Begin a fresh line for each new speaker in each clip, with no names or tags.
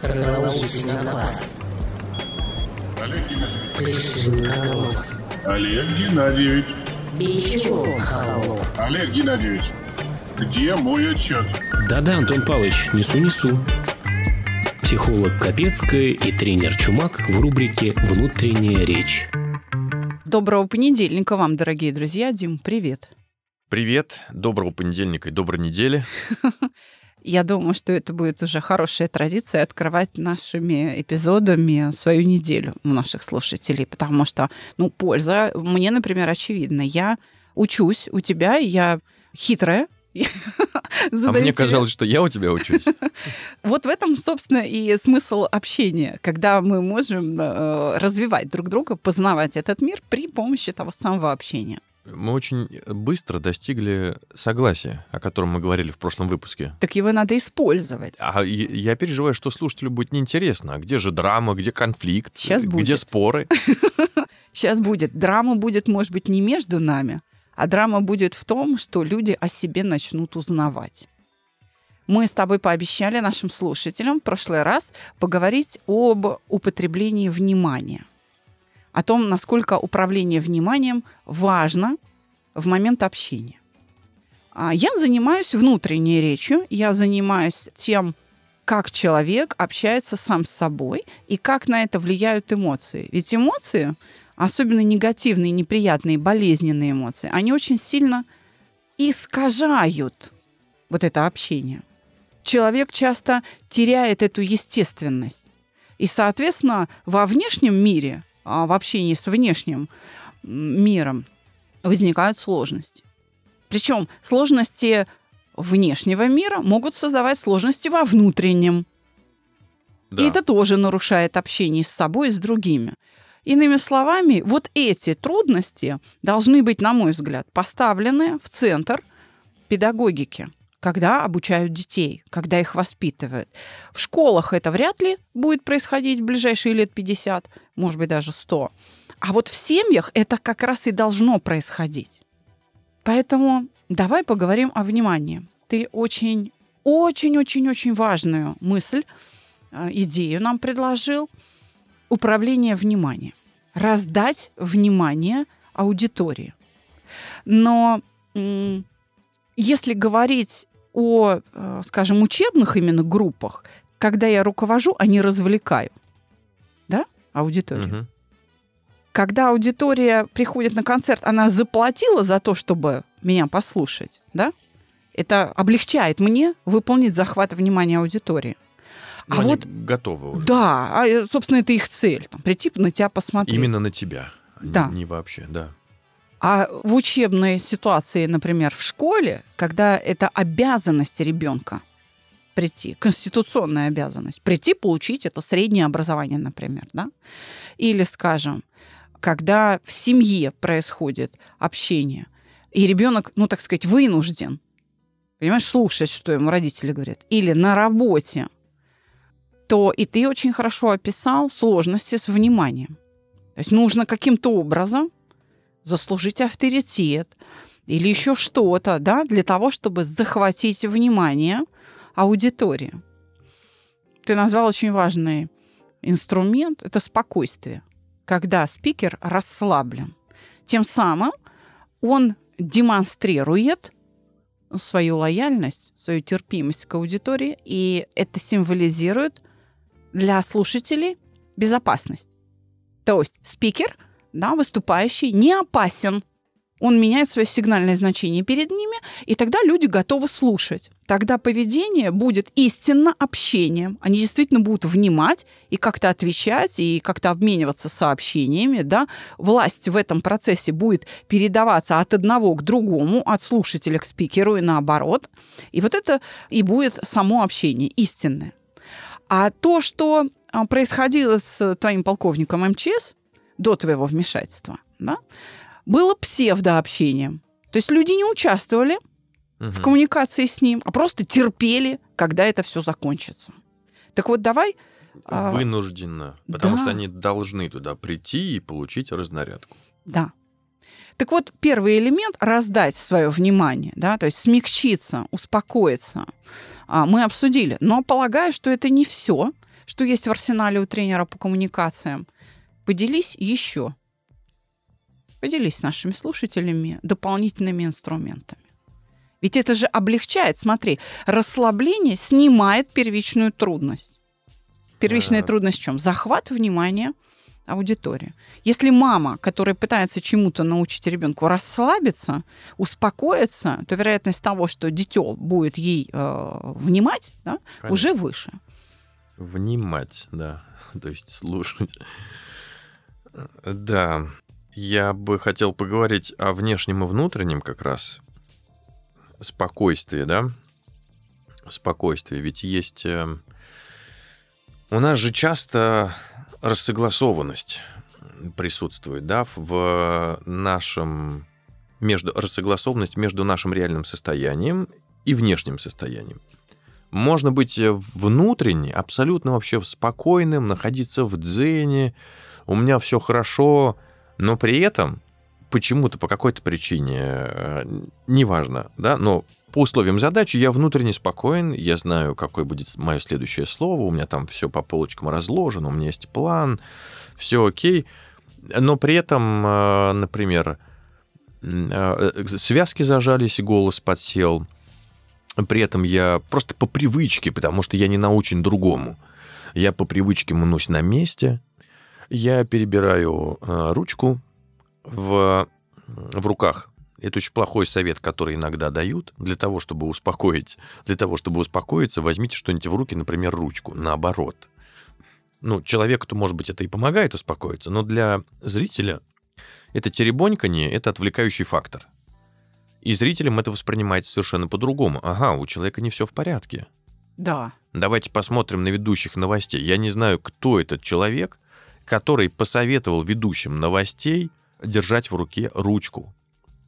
Продолжительный класс.
Олег Геннадьевич.
Плешин колосс.
Олег Геннадьевич.
Холоп.
Олег Геннадьевич. Где мой отчет?
Да-да, Антон Павлович, несу-несу. Психолог Капецкая и тренер Чумак в рубрике «Внутренняя речь».
Доброго понедельника вам, дорогие друзья. Дим, привет.
Привет, доброго понедельника и доброй недели.
Я думаю, что это будет уже хорошая традиция открывать нашими эпизодами свою неделю у наших слушателей, потому что, ну, польза мне, например, очевидна. Я учусь у тебя, я хитрая,
А мне казалось, что я у тебя учусь.
Вот в этом, собственно, и смысл общения, когда мы можем э, развивать друг друга, познавать этот мир при помощи того самого общения.
Мы очень быстро достигли согласия, о котором мы говорили в прошлом выпуске.
Так его надо использовать.
А я переживаю, что слушателю будет неинтересно. А где же драма, где конфликт, где
будет.
споры?
Сейчас будет. Драма будет, может быть, не между нами, а драма будет в том, что люди о себе начнут узнавать. Мы с тобой пообещали нашим слушателям в прошлый раз поговорить об употреблении внимания. О том, насколько управление вниманием важно в момент общения. А Я занимаюсь внутренней речью, я занимаюсь тем, как человек общается сам с собой и как на это влияют эмоции. Ведь эмоции, особенно негативные, неприятные, болезненные эмоции, они очень сильно искажают вот это общение. Человек часто теряет эту естественность. И, соответственно, во внешнем мире, а, в общении с внешним миром возникают сложности. Причем сложности внешнего мира могут создавать сложности во внутреннем.
Да.
И это тоже нарушает общение с собой и с другими. Иными словами, вот эти трудности должны быть, на мой взгляд, поставлены в центр педагогики, когда обучают детей, когда их воспитывают. В школах это вряд ли будет происходить в ближайшие лет 50, может быть, даже 100. А вот в семьях это как раз и должно происходить. Поэтому давай поговорим о внимании. Ты очень, очень-очень-очень важную мысль, э, идею нам предложил. Управление вниманием. Раздать внимание аудитории. Но если говорить о, э, скажем, учебных именно группах, когда я руковожу, не развлекаю, да, аудиторию.
Мгм.
Когда аудитория приходит на концерт, она заплатила за то, чтобы меня послушать, да? Это облегчает мне выполнить захват внимания аудитории.
Ну,
а
они
вот,
готовы уже.
да, а, э, собственно, это их цель, там, прийти на тебя посмотреть.
Именно на тебя. а не-
Да.
Не вообще, да.
А в учебной ситуации, например, в школе, когда это обязанность ребенка прийти, конституционная обязанность, прийти получить это среднее образование, например, да? Или, скажем, когда в семье происходит общение, и ребенок, ну, так сказать, вынужден, понимаешь, слушать, что ему родители говорят, или на работе, то и ты очень хорошо описал сложности с вниманием. То есть нужно каким-то образом заслужить авторитет или еще что-то, да, для того, чтобы захватить внимание аудитории. Ты назвал очень важный инструмент – это спокойствие, когда спикер расслаблен. Тем самым он демонстрирует свою лояльность, свою терпимость к аудитории, и это символизирует для слушателей безопасность. То есть спикер, да, выступающий, не опасен. Он меняет свое сигнальное значение перед ними, и тогда люди готовы слушать. Тогда поведение будет истинно общением. Они действительно будут внимать и как-то отвечать, и как-то обмениваться сообщениями. Да? Власть в этом процессе будет передаваться от одного к другому, от слушателя к спикеру и наоборот. И вот это и будет само общение истинное. А то, что а, происходило с твоим полковником МЧС до твоего вмешательства, да, было псевдообщением. То есть люди не участвовали в
Мгм.
коммуникации с ним, а просто терпели, когда это все закончится. Так вот, давай... а,
Вынужденно. Потому
да.
что они должны туда прийти и получить разнарядку.
Да. Так вот, первый элемент – раздать свое внимание, да, то есть смягчиться, успокоиться. А, Мы обсудили. Но полагаю, что это не все, что есть в арсенале у тренера по коммуникациям. Поделись еще. Поделись с нашими слушателями дополнительными инструментами. Ведь это же облегчает, смотри, расслабление снимает первичную трудность. Первичная
Да.
трудность в чем? Захват внимания аудитории. Если мама, которая пытается чему-то научить ребенку расслабиться, успокоиться, то вероятность того, что дитё будет ей э, внимать, да, уже выше.
Внимать, да. То есть слушать. Да. Я бы хотел поговорить о внешнем и внутреннем как раз. Спокойствие, да? Спокойствие. Ведь есть... э, У нас же часто рассогласованность присутствует, да, в нашем... Между... Рассогласованность между нашим реальным состоянием и внешним состоянием. Можно быть внутренне абсолютно вообще спокойным, находиться в дзене, у меня все хорошо, но при этом почему-то по какой-то причине, э, неважно, да, но по условиям задачи я внутренне спокоен, я знаю, какое будет мое следующее слово, у меня там все по полочкам разложено, у меня есть план, все окей, но при этом, э, например, э, связки зажались, голос подсел, при этом я просто по привычке, потому что я не научен другому. Я по привычке мнусь на месте, я перебираю э, ручку в, в руках. Это очень плохой совет, который иногда дают для того, чтобы успокоить. Для того, чтобы успокоиться, возьмите что-нибудь в руки, например, ручку. Наоборот. Ну, человеку-то, может быть, это и помогает успокоиться, но для зрителя это теребоньканье, это отвлекающий фактор. И зрителям это воспринимается совершенно по-другому. Ага, у человека не все в порядке.
Да.
Давайте посмотрим на ведущих новостей. Я не знаю, кто этот человек, который посоветовал ведущим новостей держать в руке ручку.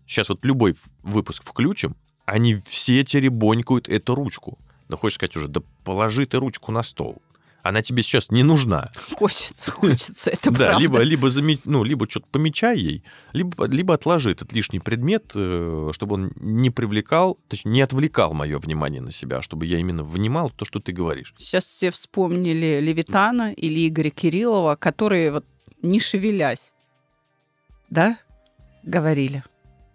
Сейчас вот любой выпуск включим, они все теребонькают эту ручку. Да хочешь сказать уже, да положи ты ручку на стол. Она тебе сейчас не нужна.
Хочется, хочется, это
да,
правда.
либо, либо, заме- ну, либо что-то помечай ей, либо, либо отложи этот лишний предмет, э, чтобы он не привлекал, точнее, не отвлекал мое внимание на себя, а чтобы я именно внимал то, что ты говоришь.
Сейчас все вспомнили Левитана или Игоря Кириллова, которые вот не шевелясь, да, говорили.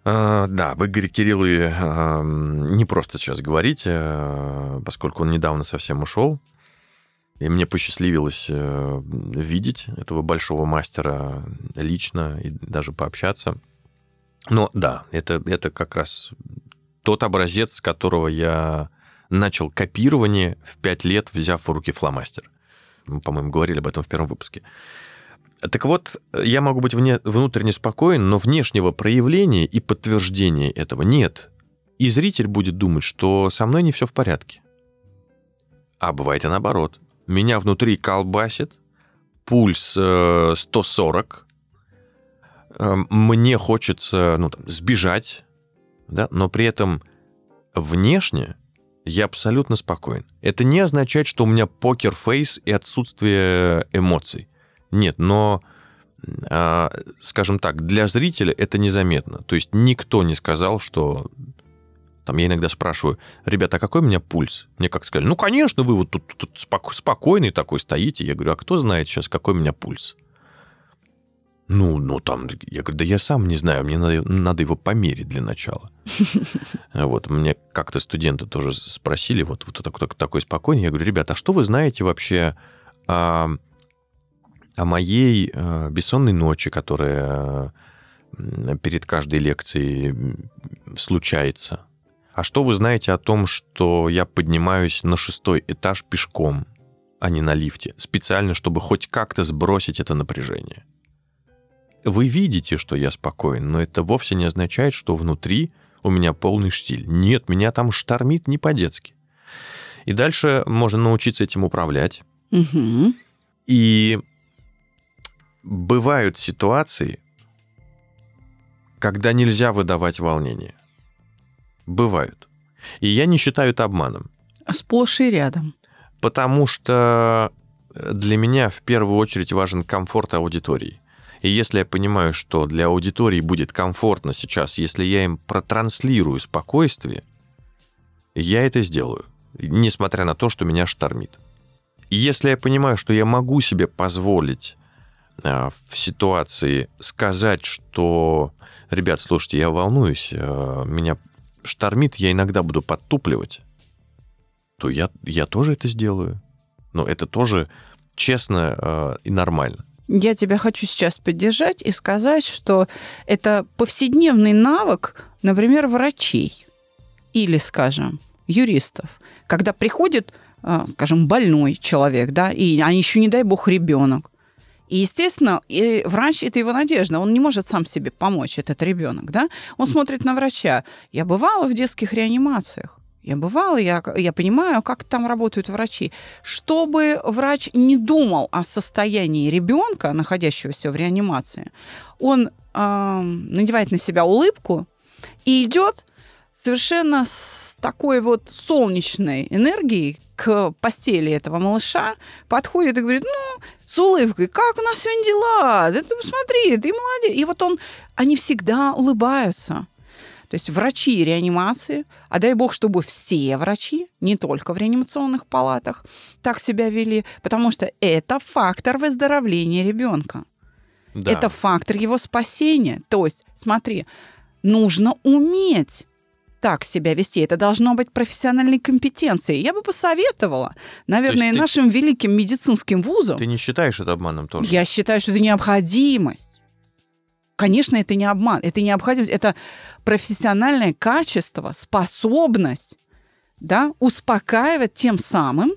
А, да, об Игоре Кириллове а, м, не просто сейчас говорить, а, поскольку он недавно совсем ушел. И мне посчастливилось э, видеть этого большого мастера лично и даже пообщаться. Но да, это, это как раз тот образец, с которого я начал копирование в пять лет, взяв в руки фломастер. Мы, по-моему, говорили об этом в первом выпуске. Так вот, я могу быть вне, внутренне спокоен, но внешнего проявления и подтверждения этого нет. И зритель будет думать, что со мной не все в порядке. А бывает и наоборот. Меня внутри колбасит, пульс э, 140, э, мне хочется ну, там, сбежать, да, но при этом внешне я абсолютно спокоен. Это не означает, что у меня покер-фейс и отсутствие эмоций. Нет, но, а, скажем так, для зрителя это незаметно. То есть никто не сказал, что... Там я иногда спрашиваю, ребята, а какой у меня пульс? Мне как сказали, ну, конечно, вы вот тут, тут споко- спокойный такой стоите. Я говорю, а кто знает сейчас, какой у меня пульс? Ну, ну там, я говорю, да я сам не знаю, мне надо, надо его померить для начала. Вот, мне как-то студенты тоже спросили, вот, вот такой, такой спокойный. Я говорю, ребята, а что вы знаете вообще о, о моей э, бессонной ночи, которая перед каждой лекцией случается? А что вы знаете о том, что я поднимаюсь на шестой этаж пешком, а не на лифте, специально, чтобы хоть как-то сбросить это напряжение? Вы видите, что я спокоен, но это вовсе не означает, что внутри у меня полный штиль. Нет, меня там штормит не по-детски. И дальше можно научиться этим управлять.
Мгм.
И бывают ситуации, когда нельзя выдавать волнение. Бывают. И я не считаю это обманом.
Сплошь и рядом.
Потому что для меня в первую очередь важен комфорт аудитории. И если я понимаю, что для аудитории будет комфортно сейчас, если я им протранслирую спокойствие, я это сделаю, несмотря на то, что меня штормит. если я понимаю, что я могу себе позволить а, в ситуации сказать, что, ребят, слушайте, я волнуюсь, а, меня штормит, я иногда буду подтупливать, то я, я тоже это сделаю. Но это тоже честно а, и нормально.
Я тебя хочу сейчас поддержать и сказать, что это повседневный навык, например, врачей или, скажем, юристов. Когда приходит, а, скажем, больной человек, да, и а еще, не дай бог, ребенок. И, естественно, и врач – это его надежда. Он не может сам себе помочь, этот ребенок, да? Он смотрит на врача. Я бывала в детских реанимациях. Я бывала, я, я понимаю, как там работают врачи. Чтобы врач не думал о состоянии ребенка, находящегося в реанимации, он э, надевает на себя улыбку и идет совершенно с такой вот солнечной энергией к постели этого малыша, подходит и говорит, ну, с улыбкой, как у нас сегодня дела? Да ты посмотри, ты молодец. И вот он, они всегда улыбаются. То есть врачи реанимации, а дай бог, чтобы все врачи, не только в реанимационных палатах, так себя вели, потому что это фактор выздоровления ребенка.
Да.
Это фактор его спасения. То есть, смотри, нужно уметь так себя вести. Это должно быть профессиональной компетенцией. Я бы посоветовала, наверное,
ты-
нашим великим медицинским вузам.
Ты не считаешь это обманом тоже?
Я считаю, что это необходимость. Конечно, это не обман, это необходимость, это профессиональное качество, способность да, успокаивать тем самым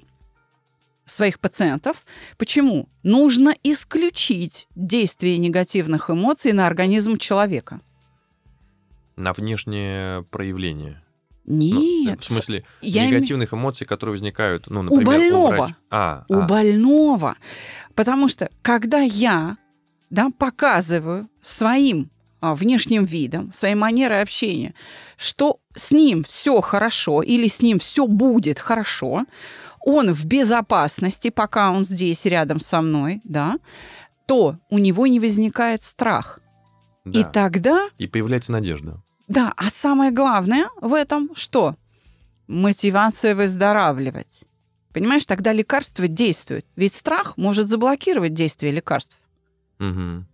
своих пациентов. Почему? Нужно исключить действие негативных эмоций на организм человека.
На внешнее проявление. Ну,
Нет.
в смысле,
я
негативных эмоций, которые возникают, ну, например,
больного.
врача. А,
у
а.
больного. Потому что когда я да, показываю своим а, внешним видом, своей манерой общения, что с ним все хорошо или с ним все будет хорошо, он в безопасности, пока он здесь рядом со мной, да, то у него не возникает страх.
Да.
И тогда
И появляется надежда.
Да, а самое главное в этом что? Мотивация выздоравливать. Понимаешь, тогда лекарство действует. Ведь страх может заблокировать действие лекарств.
Мгм.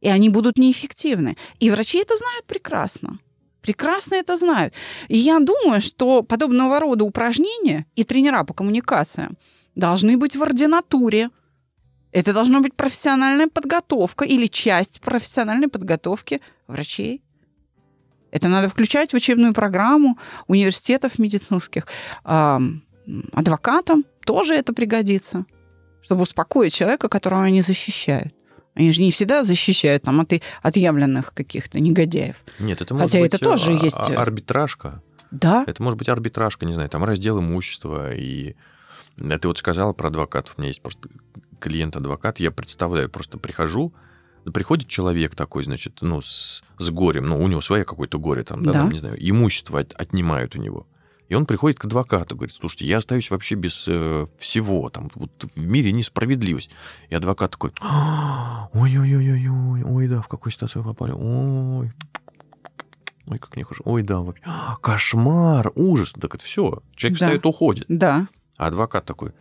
И они будут неэффективны. И врачи это знают прекрасно. Прекрасно это знают. И я думаю, что подобного рода упражнения и тренера по коммуникациям должны быть в ординатуре. Это должна быть профессиональная подготовка или часть профессиональной подготовки врачей. Это надо включать в учебную программу университетов медицинских. Ам, адвокатам тоже это пригодится, чтобы успокоить человека, которого они защищают. Они же не всегда защищают там, от отъявленных каких-то негодяев.
Нет, это может
Хотя
быть
это тоже
а-
есть,
а-
э,
арбитражка.
Да,
Это может быть арбитражка, не знаю, там раздел имущества. И ты вот сказала про адвокатов. У меня есть просто клиент-адвокат. Я представляю, просто прихожу, приходит человек такой, значит, ну, с, с горем, ну, у него свое какое-то горе там, да,
Да.
там, не знаю, имущество от- отнимают у него. И он приходит к адвокату, говорит, слушайте, я остаюсь вообще без э, всего, там, вот в мире несправедливость. И адвокат такой, «А, ой-ой-ой-ой, ой, да, в какую ситуацию вы попали, ой, ой, как нехорошо, ой, да, вообще, «А, кошмар, ужас. Так это все, человек
Да.
встает, уходит.
да.
А адвокат такой,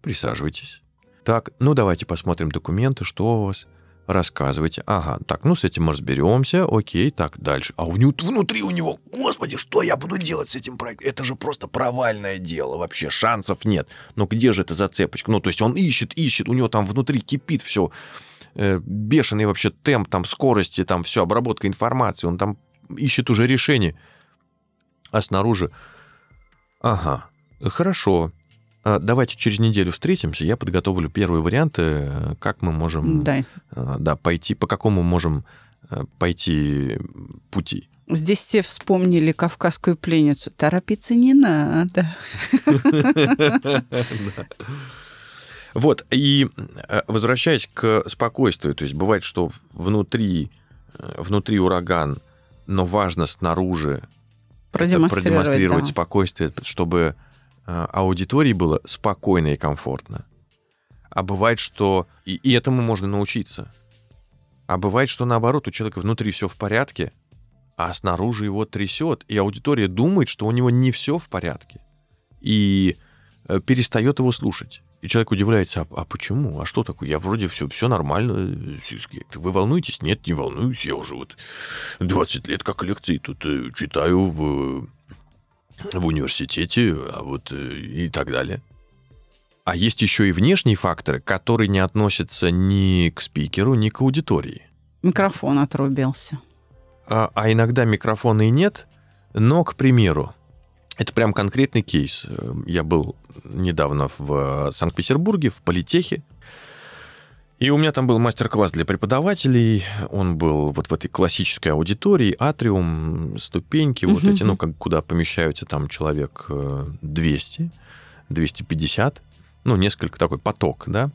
присаживайтесь. Так, ну давайте посмотрим документы, что у вас. Рассказывайте. Ага, так, ну с этим разберемся. Окей, так, дальше. А у него, внутри у него, господи, что я буду делать с этим проектом? Это же просто провальное дело вообще, шансов нет. Но где же эта зацепочка? Ну, то есть он ищет, ищет, у него там внутри кипит все. бешеный вообще темп, там скорости, там все, обработка информации. Он там ищет уже решение. А снаружи, ага, хорошо, Давайте через неделю встретимся, я подготовлю первые варианты, э, как мы можем
Да.
э, да, пойти, по какому можем э, пойти пути.
Здесь все вспомнили кавказскую пленницу. Торопиться не надо.
Вот, и возвращаясь к спокойствию, то есть бывает, что внутри, внутри ураган, но важно снаружи
Продемонстрировать.
продемонстрировать
да.
спокойствие, чтобы аудитории было спокойно и комфортно. А бывает, что... И, и этому можно научиться. А бывает, что наоборот, у человека внутри все в порядке, а снаружи его трясет, и аудитория думает, что у него не все в порядке. И э, перестает его слушать. И человек удивляется, а, а почему? А что такое? Я вроде все, все нормально. Вы волнуетесь? Нет, не волнуюсь. Я уже вот 20 лет как лекции тут э, читаю в, в университете, а вот э, и так далее. А есть еще и внешние факторы, которые не относятся ни к спикеру, ни к аудитории.
Микрофон отрубился.
А, а иногда микрофона и нет, но, к примеру, это прям конкретный кейс. Я был недавно в Санкт-Петербурге, в политехе, и у меня там был мастер-класс для преподавателей. Он был вот в этой классической аудитории, атриум, ступеньки, вот эти, ну, как, куда помещаются там человек 200, 250, ну, несколько такой поток, да.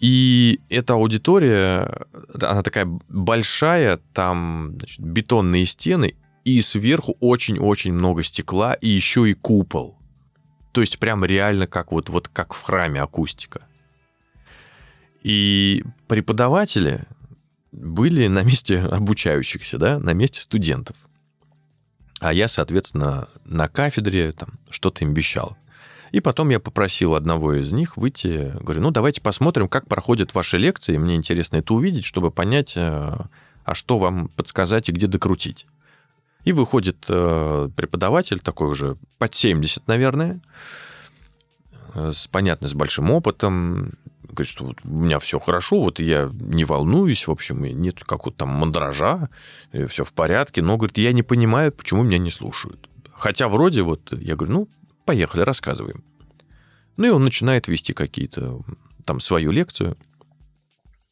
И эта аудитория, она такая большая, там значит, бетонные стены, и сверху очень-очень много стекла, и еще и купол. То есть прям реально как вот, вот как в храме акустика. И преподаватели были на месте обучающихся, да, на месте студентов. А я, соответственно, на кафедре там что-то им вещал. И потом я попросил одного из них выйти, говорю, ну давайте посмотрим, как проходят ваши лекции, мне интересно это увидеть, чтобы понять, э, а что вам подсказать и где докрутить. И выходит э, преподаватель, такой уже под 70, наверное, э, с, понятно, с большим опытом, говорит, что вот у меня все хорошо, вот я не волнуюсь, в общем, нет какого-то там мандража, все в порядке, но, говорит, я не понимаю, почему меня не слушают. Хотя вроде вот, я говорю, ну, поехали, рассказываем. Ну и он начинает вести какие-то, там, свою лекцию.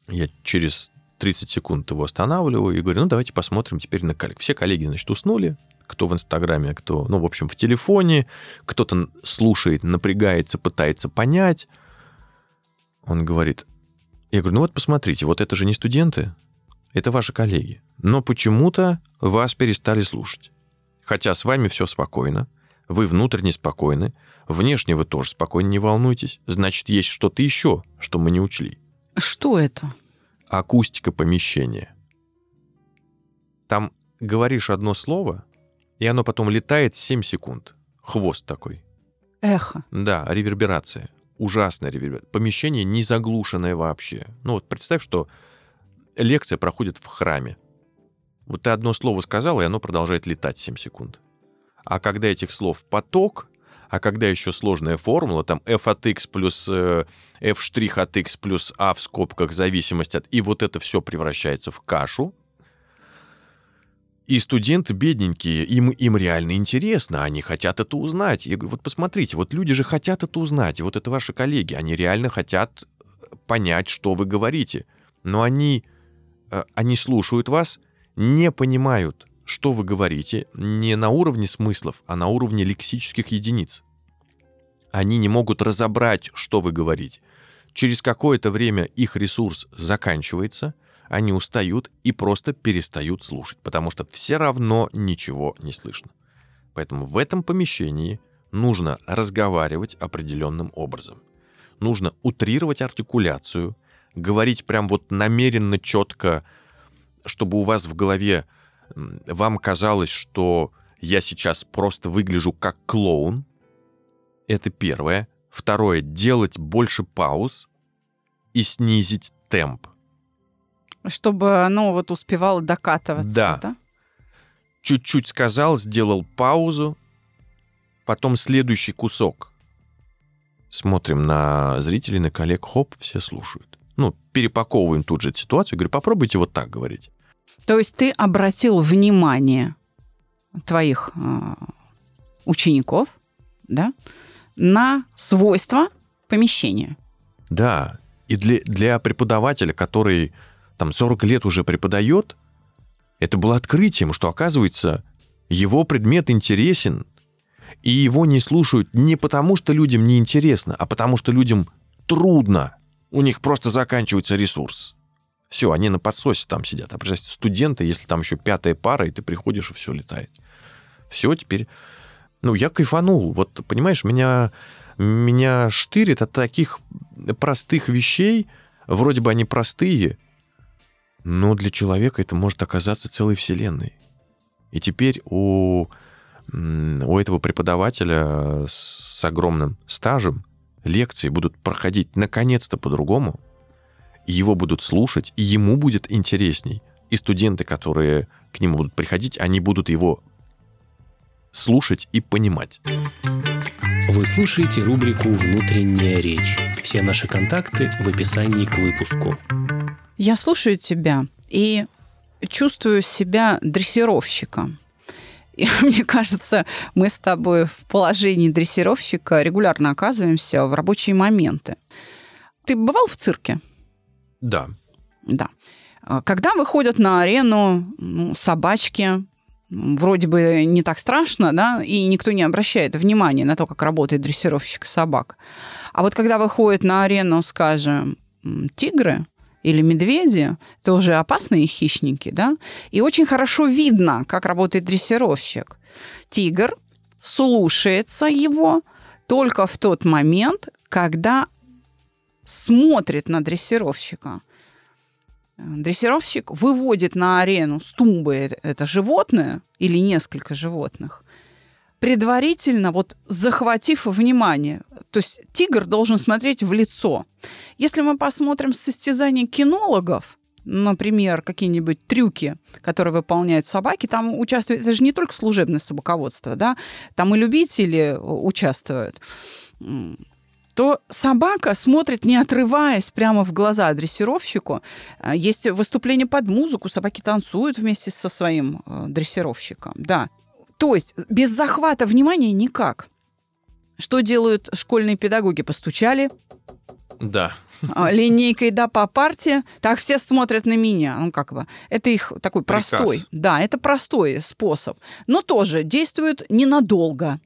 Я через 30 секунд его останавливаю и говорю, ну, давайте посмотрим теперь на коллег. Все коллеги, значит, уснули, кто в Инстаграме, кто, ну, в общем, в телефоне, кто-то слушает, напрягается, пытается понять. Он говорит, я говорю, ну вот посмотрите, вот это же не студенты, это ваши коллеги. Но почему-то вас перестали слушать. Хотя с вами все спокойно, вы внутренне спокойны, внешне вы тоже спокойно, не волнуйтесь. Значит, есть что-то еще, что мы не учли.
Что это?
Акустика помещения. Там говоришь одно слово, и оно потом летает 7 секунд. Хвост такой.
Эхо.
Да, реверберация. Ужасная реверберация. Помещение не заглушенное вообще. Ну вот представь, что лекция проходит в храме. Вот ты одно слово сказал, и оно продолжает летать 7 секунд. А когда этих слов поток, а когда еще сложная формула, там f от x плюс э, f' от x плюс a в скобках зависимость от... И вот это все превращается в кашу. И студенты бедненькие, им, им реально интересно, они хотят это узнать. Я говорю, вот посмотрите, вот люди же хотят это узнать, вот это ваши коллеги, они реально хотят понять, что вы говорите. Но они, э, они слушают вас, не понимают, что вы говорите, не на уровне смыслов, а на уровне лексических единиц. Они не могут разобрать, что вы говорите. Через какое-то время их ресурс заканчивается, они устают и просто перестают слушать, потому что все равно ничего не слышно. Поэтому в этом помещении нужно разговаривать определенным образом. Нужно утрировать артикуляцию, говорить прям вот намеренно четко, чтобы у вас в голове вам казалось, что я сейчас просто выгляжу как клоун. Это первое. Второе, делать больше пауз и снизить темп.
Чтобы оно вот успевало докатываться,
Да.
да?
Чуть-чуть сказал, сделал паузу, потом следующий кусок. Смотрим на зрителей, на коллег, хоп, все слушают. Ну, перепаковываем тут же эту ситуацию. Говорю, попробуйте вот так говорить.
То есть ты обратил внимание твоих э, учеников, да, на свойства помещения.
Да, и для, для преподавателя, который там 40 лет уже преподает, это было открытием, что, оказывается, его предмет интересен, и его не слушают не потому, что людям неинтересно, а потому, что людям трудно. У них просто заканчивается ресурс. Все, они на подсосе там сидят. А представьте, студенты, если там еще пятая пара, и ты приходишь, и все летает. Все, теперь... Ну, я кайфанул. Вот, понимаешь, меня, меня штырит от таких простых вещей. Вроде бы они простые, но для человека это может оказаться целой вселенной. И теперь у, у этого преподавателя с огромным стажем лекции будут проходить наконец-то по-другому, его будут слушать, и ему будет интересней. И студенты, которые к нему будут приходить, они будут его слушать и понимать.
Вы слушаете рубрику «Внутренняя речь». Все наши контакты в описании к выпуску.
Я слушаю тебя и чувствую себя дрессировщиком. И мне кажется, мы с тобой в положении дрессировщика регулярно оказываемся в рабочие моменты. Ты бывал в цирке?
Да.
Да. А Когда выходят на арену ну, собачки, вроде бы не так страшно, да, и никто не обращает внимания на то, как работает дрессировщик собак. А вот когда выходят на арену, скажем, тигры или медведи, это уже опасные хищники, да, и очень хорошо видно, как работает дрессировщик. Тигр слушается его только в тот момент, когда смотрит на дрессировщика. Дрессировщик выводит на арену с тумбы это- животное или несколько животных, предварительно вот захватив внимание. То есть тигр должен смотреть в лицо. Если мы посмотрим состязания кинологов, например, какие-нибудь трюки, которые выполняют собаки, там участвуют, это же не только служебное собаководство, да, там и любители э, участвуют то собака смотрит, не отрываясь прямо в глаза дрессировщику. А, Есть выступление под музыку, собаки танцуют вместе со своим э, дрессировщиком. Да. То есть без захвата внимания никак. Что делают школьные педагоги? Постучали
Да.
а, линейкой да по партии, так все смотрят на меня. Ну, как бы, это их такой
Приказ.
простой. Да, это простой способ. Но тоже действует ненадолго.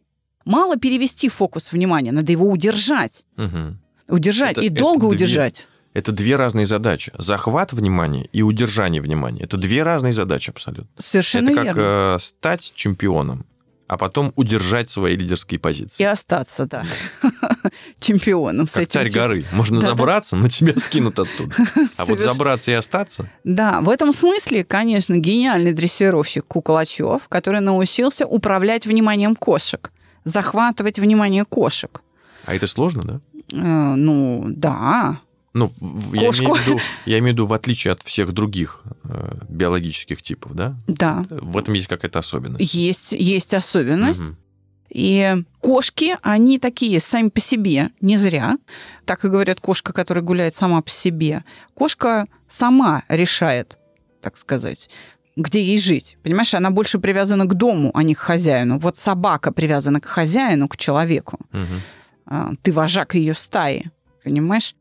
Мало перевести фокус внимания, надо его удержать.
Мгм.
Удержать
Это-
и
это
долго
две-
удержать.
Это две разные задачи. Захват внимания и удержание внимания. Это две разные задачи абсолютно.
Совершенно
это как
верно.
э, стать чемпионом, а потом удержать свои лидерские
И
позиции.
остаться, да, чемпионом с
Как
этим.
царь горы. Можно забраться, но тебя скинут оттуда. А вот забраться и остаться...
Да, в этом смысле, конечно, гениальный дрессировщик Куколачев, который научился управлять вниманием кошек, захватывать внимание кошек.
А это сложно, да?
Э, ну, да.
Ну, я
Кошку.
имею, в виду, я имею в виду, в отличие от всех других э, биологических типов, да?
Да,
В этом есть какая-то особенность.
есть, есть особенность.
Мгм.
И кошки, они такие сами по себе, не зря. Так и говорят, кошка, которая гуляет сама по себе. Кошка сама решает, так сказать, где ей жить. Понимаешь, она больше привязана к дому, а не к хозяину. Вот собака привязана к хозяину, к человеку. А, Ты вожак ее стаи, понимаешь?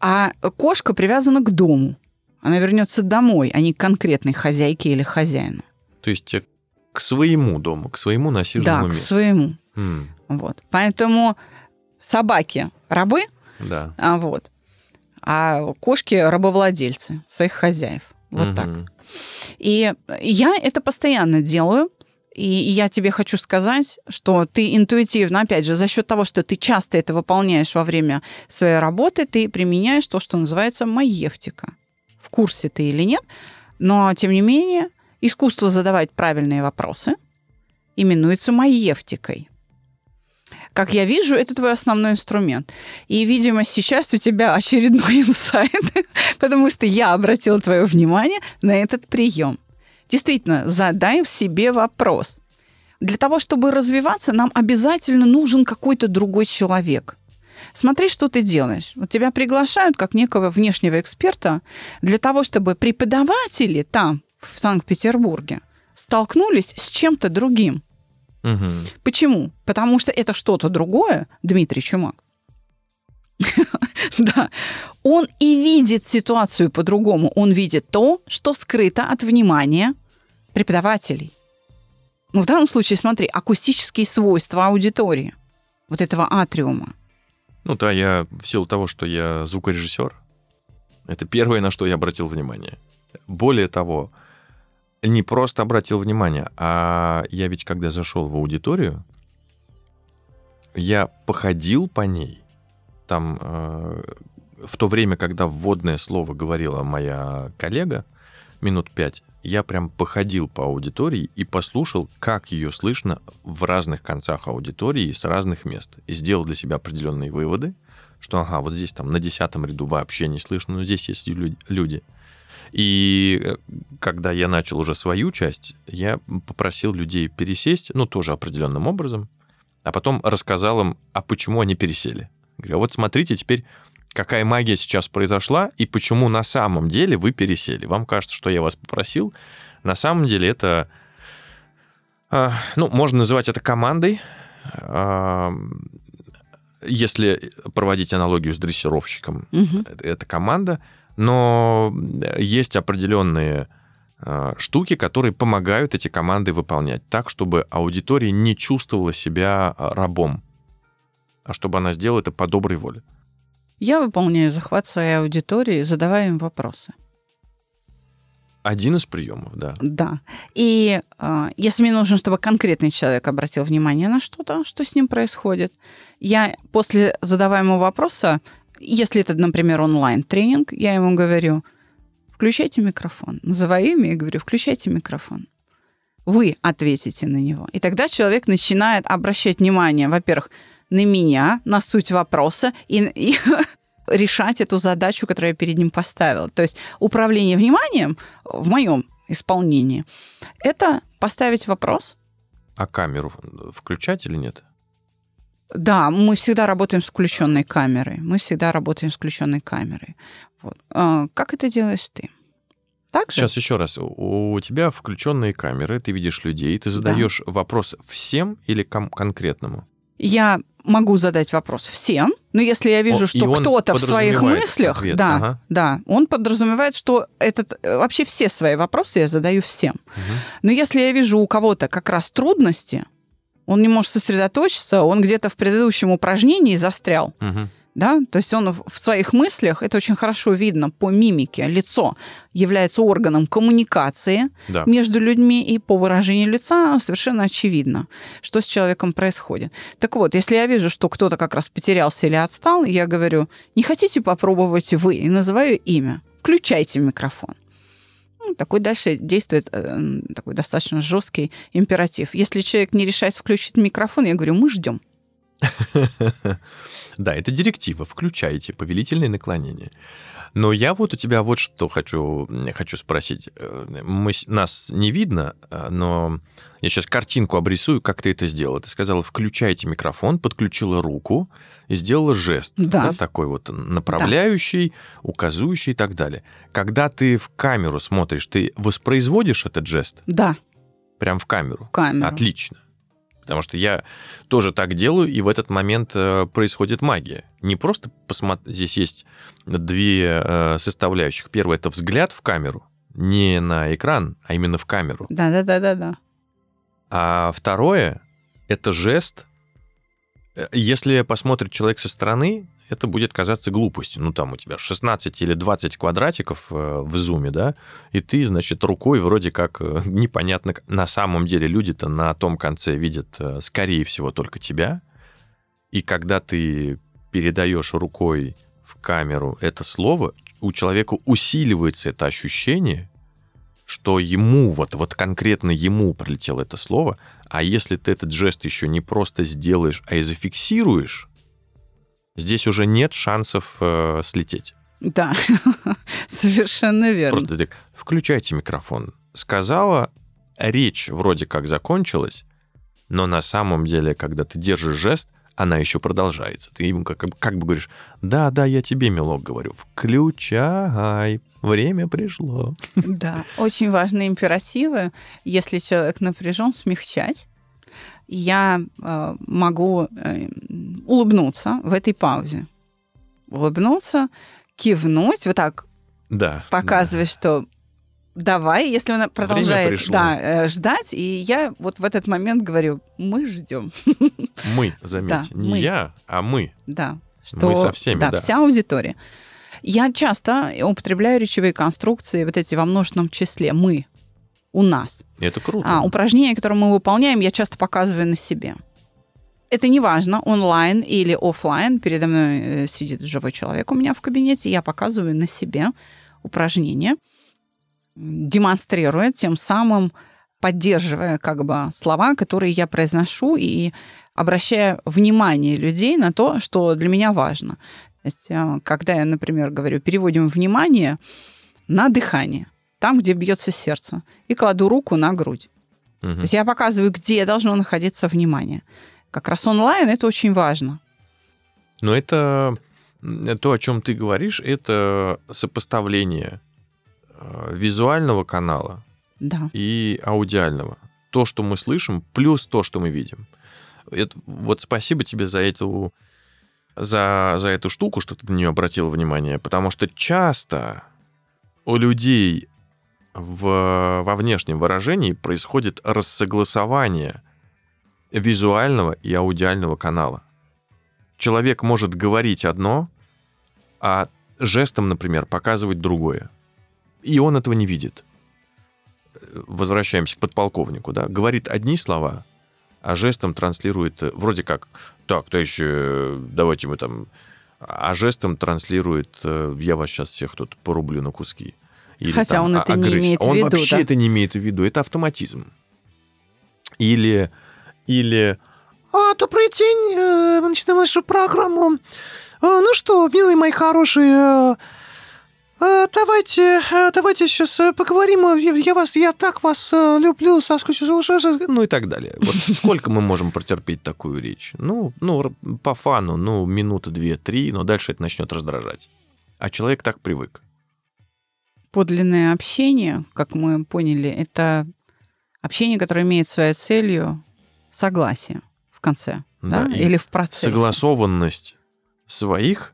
А кошка привязана к дому. Она вернется домой, а не к конкретной хозяйке или хозяину.
То есть э, к своему дому, к своему
Да,
насиженному
к
месту.
своему.
М,
Вот. Поэтому собаки рабы,
Да.
а вот, а кошки рабовладельцы своих хозяев. Вот
Мгм.
так. И я это постоянно делаю. И я тебе хочу сказать, что ты интуитивно, опять же, за счет того, что ты часто это выполняешь во время своей работы, ты применяешь то, что называется маевтика. В курсе ты или нет, но, тем не менее, искусство задавать правильные вопросы именуется маевтикой. Как я вижу, это твой основной инструмент. И, видимо, сейчас у тебя очередной инсайт, потому что я обратила твое внимание на этот прием. Действительно, задай себе вопрос. Для того, чтобы развиваться, нам обязательно нужен какой-то другой человек. Смотри, что ты делаешь. Вот тебя приглашают как некого внешнего эксперта для того, чтобы преподаватели там, в Санкт-Петербурге, столкнулись с чем-то другим.
Мгм.
Почему? Потому что это что-то другое, Дмитрий Чумак. Да. Он и видит ситуацию по-другому. Он видит то, что скрыто от внимания преподавателей. Ну, в данном случае, смотри, акустические свойства аудитории, вот этого атриума.
Ну да, я в силу того, что я звукорежиссер, это первое, на что я обратил внимание. Более того, не просто обратил внимание, а я ведь когда зашел в аудиторию, я походил по ней. Там э, в то время, когда вводное слово говорила моя коллега, минут пять, я прям походил по аудитории и послушал, как ее слышно в разных концах аудитории с разных мест. И сделал для себя определенные выводы, что ага, вот здесь там на десятом ряду вообще не слышно, но здесь есть лю- люди. И э, когда я начал уже свою часть, я попросил людей пересесть, ну, тоже определенным образом, а потом рассказал им, а почему они пересели. Говорю, «А вот смотрите теперь, какая магия сейчас произошла и почему на самом деле вы пересели. Вам кажется, что я вас попросил. На самом деле это, а, ну, можно называть это командой, а, если проводить аналогию с дрессировщиком. Это- Это команда, но есть определенные а, штуки, которые помогают эти команды выполнять так, чтобы аудитория не чувствовала себя а, рабом, а чтобы она сделала это по доброй воле.
Я выполняю захват своей аудитории, задавая им вопросы.
Один из приемов, да.
Да. И э, если мне нужно, чтобы конкретный человек обратил внимание на что-то, что с ним происходит, я после задаваемого вопроса, если это, например, онлайн-тренинг, я ему говорю, включайте микрофон. Называю имя и говорю, включайте микрофон. Вы ответите на него. И тогда человек начинает обращать внимание, во-первых, на меня, на суть вопроса и, и решать эту задачу, которую я перед ним поставила. То есть управление вниманием в моем исполнении это поставить вопрос.
А камеру включать или нет?
Да, мы всегда работаем с включенной камерой. Мы всегда работаем с включенной камерой. Вот. А, Как это делаешь ты? Так же?
Сейчас еще раз. У тебя включенные камеры, ты видишь людей, ты задаешь вопрос всем или ком- конкретному?
Я могу задать вопрос всем, но если я вижу,
О,
что кто-то в своих мыслях,
ответ,
да,
ага.
да, он подразумевает, что этот э, вообще все свои вопросы я задаю всем. Но если я вижу у кого-то как раз трудности, он не может сосредоточиться, он где-то в предыдущем упражнении застрял,
Мгм.
да, то есть он в в своих мыслях, это очень хорошо видно по мимике, лицо является органом коммуникации
Да.
между людьми, и по выражению лица совершенно очевидно, что с человеком происходит. Так вот, если я вижу, что кто-то как раз потерялся или отстал, я говорю, не хотите попробовать вы, и называю имя, включайте микрофон. Ну, Такой дальше действует э, такой достаточно жесткий императив. Если человек не решает включить микрофон, я говорю, мы ждем.
Да, это директива. Включайте повелительные наклонения. Но я вот у тебя вот что хочу, хочу спросить. Э, Мы, нас не видно, э, но я сейчас картинку обрисую, как ты это сделала. Ты сказала, включайте микрофон, подключила руку и сделала жест.
Да.
такой вот направляющий, указующий и так далее. Когда ты в камеру смотришь, ты воспроизводишь этот жест
Да,
прям в камеру?
в камеру.
Отлично. Потому что я тоже так делаю, и в этот момент э, происходит магия. Не просто посмотреть, здесь есть две э, составляющих. Первое это взгляд в камеру, не на экран, а именно в камеру.
Да, да, да, да, да.
А второе это жест. Э, Если посмотрит человек со стороны, это будет казаться глупостью. Ну, там у тебя 16 или 20 квадратиков э, в зуме, да, и ты, значит, рукой вроде как э, непонятно... На самом деле люди-то на том конце видят, скорее всего, только тебя. И когда ты передаешь рукой в камеру это слово, у человека усиливается это ощущение, что ему, вот, вот конкретно ему прилетело это слово, а если ты этот жест еще не просто сделаешь, а и зафиксируешь, здесь уже нет шансов э, слететь.
Да, совершенно верно.
Просто так, включайте микрофон. Сказала, речь вроде как закончилась, но на самом деле, когда ты держишь жест, она еще продолжается. Ты ему как, как бы говоришь, да, да, я тебе, милок, говорю, включай, время пришло.
Да, очень важные императивы. Если человек напряжен, смягчать. Я э, могу э, улыбнуться в этой паузе. Улыбнуться, кивнуть, вот так
Да.
показывать, что давай, если он продолжает да, э, ждать, и я вот в этот момент говорю, мы ждем.
да. Мы, заметь,
Да,
не
мы.
я, а мы.
Да, что
Мы со всеми, да.
вся аудитория. Я часто употребляю речевые конструкции вот эти во множественном числе. Мы, у нас.
Это круто.
А, упражнения, которые мы выполняем, я часто показываю на себе. Это не важно, онлайн или офлайн. Передо мной э, сидит живой человек у меня в кабинете, я показываю на себе упражнения. демонстрируя, тем самым поддерживая как бы слова, которые я произношу, и обращая внимание людей на то, что для меня важно. Есть, э, когда я, например, говорю, переводим внимание на дыхание, там, где бьется сердце, и кладу руку на грудь.
Мгм.
То есть я показываю, где должно находиться внимание. Как раз онлайн это очень важно.
Но это то, о чем ты говоришь, это сопоставление э, визуального канала
Да.
и аудиального. То, что мы слышим, плюс то, что мы видим. Это- вот спасибо тебе за эту, за, за эту штуку, что ты на нее обратил внимание, потому что часто у людей в, во внешнем выражении происходит рассогласование визуального и аудиального канала. Человек может говорить одно, а жестом, например, показывать другое. И он этого не видит возвращаемся к подполковнику, да, говорит одни слова, а жестом транслирует э, вроде как, так, товарищи, э, давайте мы там, а жестом транслирует, э, я вас сейчас всех тут порублю на куски. Или
Хотя
там
он
а-
это не
агрессия.
имеет в
он
виду,
вообще
да?
это не имеет в виду, это автоматизм. Или, или
А, добрый день, мы начинаем нашу программу. Ну что, милые мои хорошие, давайте, э, давайте сейчас э, поговорим. Э, Я, вас, я так вас э, люблю, соскучился уже.
ну и так далее. Вот сколько мы можем протерпеть такую речь? Ну, ну, по фану, ну, минуты, две, три, но дальше это начнет раздражать. А человек так привык.
Подлинное общение, как мы поняли, это общение, которое имеет своей целью согласие в конце, да,
Да,
или в процессе.
Согласованность своих э,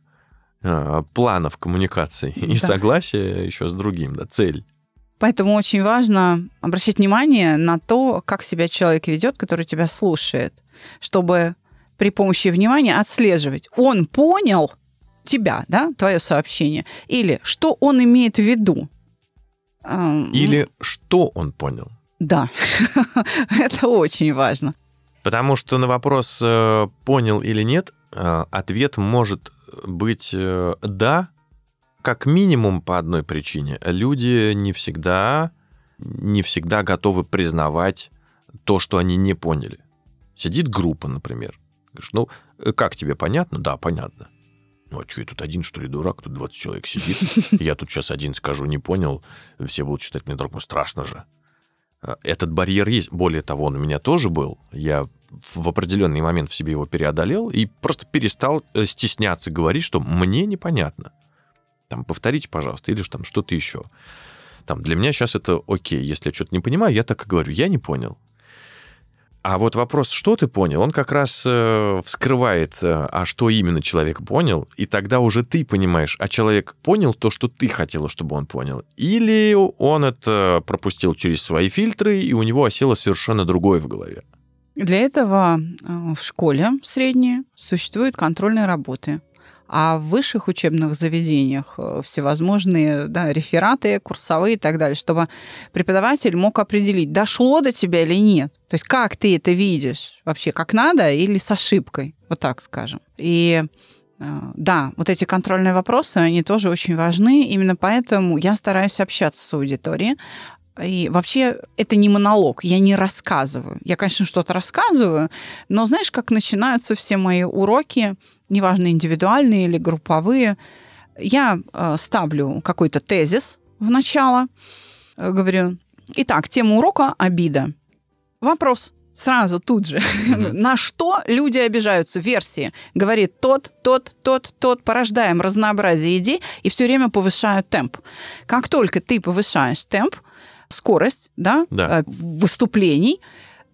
планов коммуникации и
Да.
согласие еще с другим, да, цель.
Поэтому очень важно обращать внимание на то, как себя человек ведет, который тебя слушает, чтобы при помощи внимания отслеживать, он понял тебя, да, твое сообщение, или что он имеет в виду. Эм,
Или что он понял.
Да, это очень важно.
Потому что на вопрос э, понял или нет, э, ответ может быть э, да, как минимум по одной причине. Люди не всегда, не всегда готовы признавать то, что они не поняли. Сидит группа, например. Говоришь, ну, э, как тебе понятно? Да, понятно. Ну, а что, я тут один, что ли, дурак? Тут 20 человек сидит. Я тут сейчас один скажу, не понял. Все будут считать мне дураком. Страшно же. Э, Этот барьер есть. Более того, он у меня тоже был. Я в определенный момент в себе его преодолел и просто перестал э, стесняться говорить, что мне непонятно. Там, повторите, пожалуйста, или там что-то еще. Там, для меня сейчас это окей. Если я что-то не понимаю, я так и говорю, я не понял. А вот вопрос, что ты понял, он как раз э, вскрывает, э, а что именно человек понял, и тогда уже ты понимаешь, а человек понял то, что ты хотела, чтобы он понял, или он это пропустил через свои фильтры, и у него осело совершенно другое в голове.
Для этого э, в школе средней существуют контрольные работы. А в высших учебных заведениях э, всевозможные да, рефераты, курсовые и так далее, чтобы преподаватель мог определить, дошло до тебя или нет. То есть как ты это видишь вообще, как надо или с ошибкой, вот так скажем. И э, да, вот эти контрольные вопросы, они тоже очень важны. Именно поэтому я стараюсь общаться с аудиторией. И вообще это не монолог, я не рассказываю. Я, конечно, что-то рассказываю, но знаешь, как начинаются все мои уроки, неважно, индивидуальные или групповые, я э, ставлю какой-то тезис в начало, э, говорю, итак, тема урока – обида. Вопрос сразу тут же. На что люди обижаются? Версии. Говорит тот, тот, тот, тот. Порождаем разнообразие идей и все время повышаю темп. Как только ты повышаешь темп, скорость да,
Да.
э, выступлений,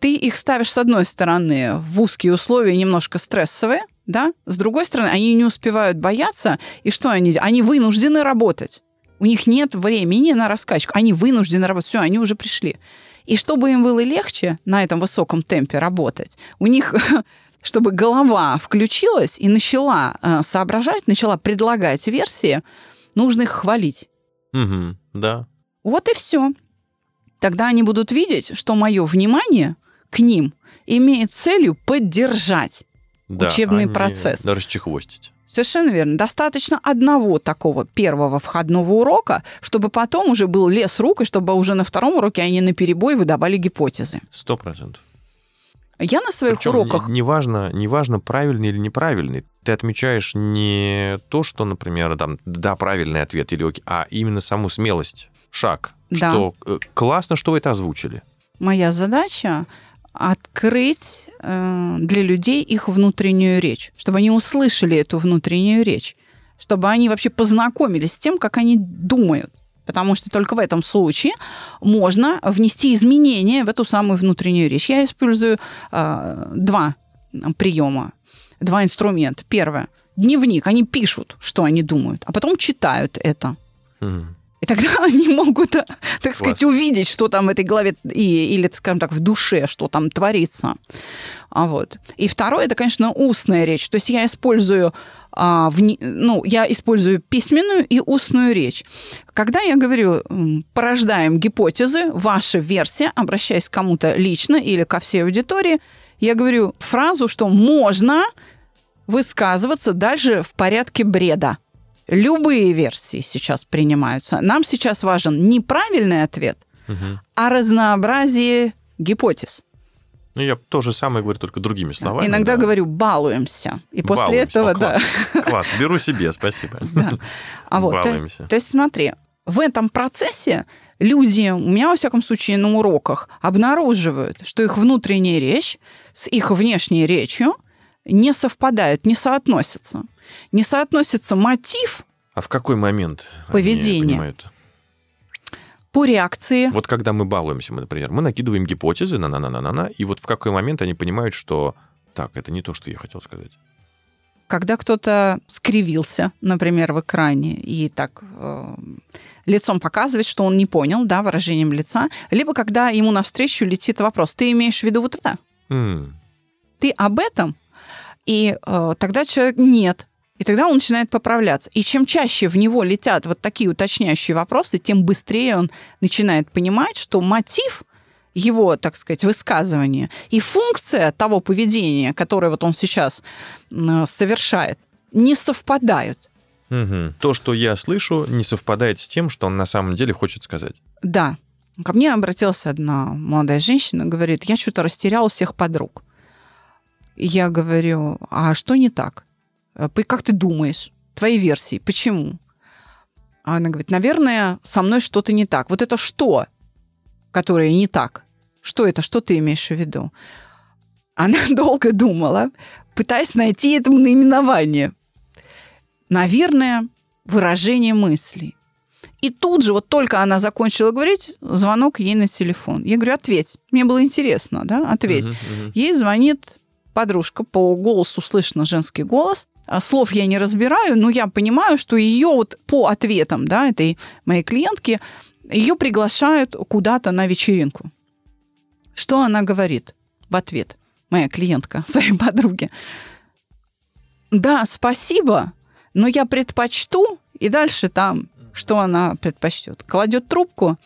ты их ставишь с одной стороны в узкие условия, немножко стрессовые, да, с другой стороны, они не успевают бояться, и что они делают? Они вынуждены работать. У них нет времени на раскачку, они вынуждены работать, все, они уже пришли. И чтобы им было легче на этом высоком темпе работать, у них, чтобы голова включилась и начала э, соображать, начала предлагать версии, нужно их хвалить.
Мгм, да.
Вот и все. Тогда они будут видеть, что мое внимание к ним имеет целью поддержать
да
Учебный
а не
процесс.
расчехвостить.
Совершенно верно. Достаточно одного такого первого входного урока, чтобы потом уже был лес рук, и чтобы уже на втором уроке они на перебой выдавали гипотезы.
Сто процентов.
Я на своих
Причем
уроках...
не- Неважно, неважно, правильный или неправильный. Ты отмечаешь не то, что, например, там, да, правильный ответ, или а именно саму смелость, шаг.
Да.
Что э, классно, что вы это озвучили.
Моя задача открыть э, для людей их внутреннюю речь, чтобы они услышали эту внутреннюю речь, чтобы они вообще познакомились с тем, как они думают. Потому что только в этом случае можно внести изменения в эту самую внутреннюю речь. Я использую э, два приема, два инструмента. Первое дневник. Они пишут, что они думают, а потом читают это.
Мгм.
И тогда они могут, э, так сказать,
Класс.
увидеть, что там в этой голове, и, или, скажем так, в душе, что там творится. А вот. И второе, это, конечно, устная речь. То есть я использую, а, вне- ну, я использую письменную и устную речь. Когда я говорю, порождаем гипотезы, ваша версия, обращаясь к кому-то лично или ко всей аудитории, я говорю фразу, что можно высказываться даже в порядке бреда. Любые версии сейчас принимаются. Нам сейчас важен не правильный ответ,
Мгм.
а разнообразие гипотез.
Ну, я то же самое говорю, только другими словами.
Иногда
да.
говорю балуемся. И после
Балуемся.
этого,
О,
да.
класс. Класс, беру себе, спасибо.
да. А вот, то,
Балуемся.
есть, то есть смотри, в этом процессе люди, у меня, во всяком случае, на уроках обнаруживают, что их внутренняя речь с их внешней речью не совпадают, не соотносятся. Не соотносится мотив
А в какой момент
Поведение. по реакции.
Вот когда мы балуемся, мы, например, мы накидываем гипотезы, на на на на на на и вот в какой момент они понимают, что так, это не то, что я хотел сказать.
когда кто-то скривился, например, в экране, и так э, лицом показывает, что он не понял, да, выражением лица, либо когда ему навстречу летит вопрос, ты имеешь в виду вот это?
М,
Ты об этом? И э, тогда человек нет. И тогда он начинает поправляться. И чем чаще в него летят вот такие уточняющие вопросы, тем быстрее он начинает понимать, что мотив его, так сказать, высказывания и функция того поведения, которое вот он сейчас совершает, не совпадают.
мгм. То, что я слышу, не совпадает с тем, что он на самом деле хочет сказать.
Да. Ко мне обратилась одна молодая женщина, говорит, я что-то растеряла всех подруг. Я говорю, а что не так? Э, Как ты думаешь? Твои версии. Почему? А она говорит, наверное, со мной что-то не так. Вот это что, которое не так? Что это? Что ты имеешь в виду? Она долго думала, пытаясь найти этому наименование. Наверное, выражение мыслей. И тут же, вот только она закончила говорить, звонок ей на телефон. Я говорю, ответь. Мне было интересно, да, ответь.
Мгм, мгм.
Ей звонит подружка, по голосу слышно женский голос. А Слов я не разбираю, но я понимаю, что ее вот по ответам, да, этой моей клиентки, ее приглашают куда-то на вечеринку. Что она говорит в ответ? Моя клиентка своей подруге. Да, спасибо, но я предпочту, и дальше там, что она предпочтет. Кладет трубку,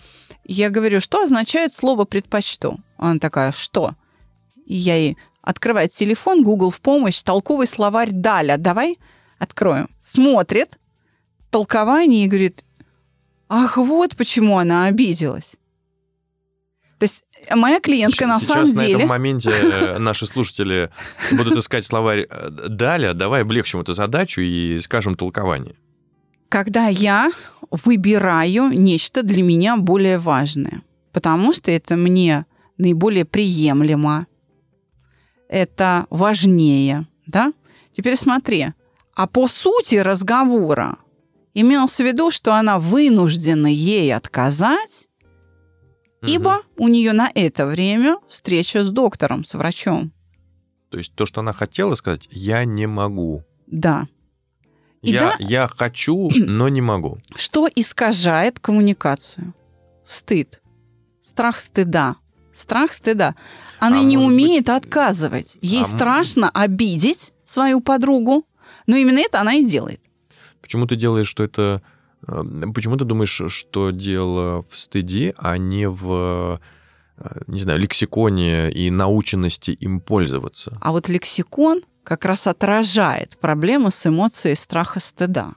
я говорю, что означает слово предпочту? Она такая, что? И я ей открываю телефон, Google в помощь, толковый словарь Даля, давай откроем. Смотрит, толкование и говорит, ах, вот почему она обиделась. То есть моя клиентка на
Сейчас
самом
на
деле...
этом моменте э, наши слушатели будут искать словарь э, Даля. Давай облегчим эту задачу и скажем толкование.
когда я выбираю нечто для меня более важное, потому что это мне наиболее приемлемо, это важнее, да? Теперь смотри, а по сути разговора имелось в виду, что она вынуждена ей отказать, ибо у нее на это время встреча с доктором, с врачом.
То есть то, что она хотела сказать, я не могу.
Да. И
Я,
да-
я хочу, но не могу.
Что искажает коммуникацию? Стыд. Страх стыда. Страх стыда. Она
А
не умеет отказывать. Ей
А
страшно обидеть свою подругу, но именно это она и делает.
Почему ты делаешь, что это... э, Почему ты думаешь, что дело в стыде, а не в, э, не знаю, лексиконе и наученности им пользоваться?
А вот лексикон как раз отражает проблемы с эмоцией страха стыда.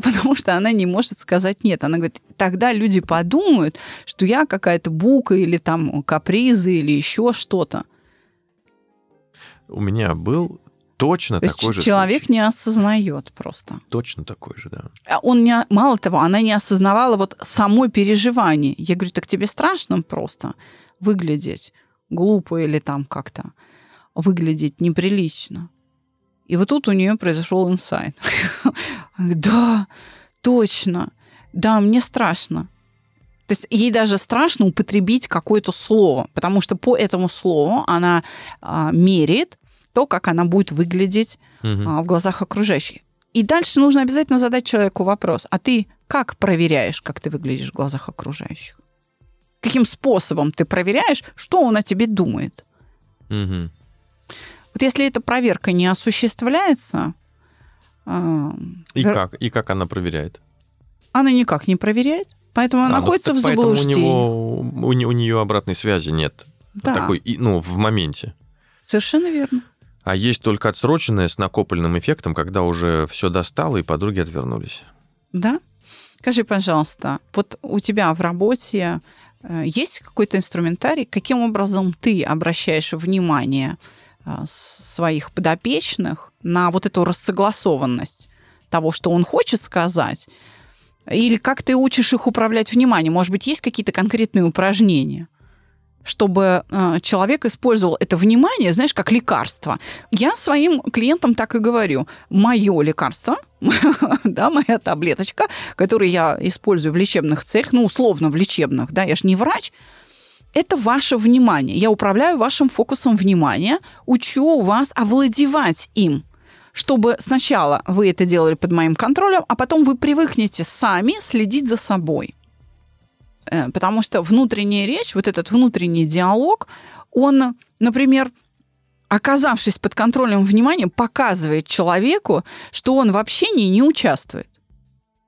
Потому что она не может сказать нет. Она говорит, тогда люди подумают, что я какая-то бука или там капризы или еще что-то.
У меня был точно
То есть
такой же
человек
случай.
не осознает просто.
Точно такой же, да.
А Он не, мало того, она не осознавала вот само переживание. Я говорю, так тебе страшно просто выглядеть глупо или там как-то выглядеть неприлично. И вот тут у нее произошел инсайт. Да, точно, да, мне страшно. То есть ей даже страшно употребить какое-то слово, потому что по этому слову она а, меряет то, как она будет выглядеть
Мгм.
а, в глазах окружающих. И дальше нужно обязательно задать человеку вопрос, а ты как проверяешь, как ты выглядишь в глазах окружающих? Каким способом ты проверяешь, что он о тебе думает?
Мгм.
Вот если эта проверка не осуществляется, а,
И как? И как она проверяет?
она никак не проверяет, поэтому она
А, ну,
находится
так
в
поэтому
заблуждении.
У, него, у, у нее обратной связи нет.
Да,
Такой, ну, в моменте.
совершенно верно.
А есть только отсроченное с накопленным эффектом, когда уже все достало, и подруги отвернулись.
Да? Скажи, пожалуйста, вот у тебя в работе э, есть какой-то инструментарий, каким образом ты обращаешь внимание своих подопечных на вот эту рассогласованность того, что он хочет сказать, или как ты учишь их управлять вниманием? Может быть, есть какие-то конкретные упражнения? чтобы э, человек использовал это внимание, знаешь, как лекарство. Я своим клиентам так и говорю. Мое лекарство, да, моя таблеточка, которую я использую в лечебных целях, ну, условно в лечебных, да, я же не врач, это ваше внимание. Я управляю вашим фокусом внимания, учу вас овладевать им чтобы сначала вы это делали под моим контролем, а потом вы привыкнете сами следить за собой. Э, Потому что внутренняя речь, вот этот внутренний диалог, он, например, оказавшись под контролем внимания, показывает человеку, что он в общении не участвует.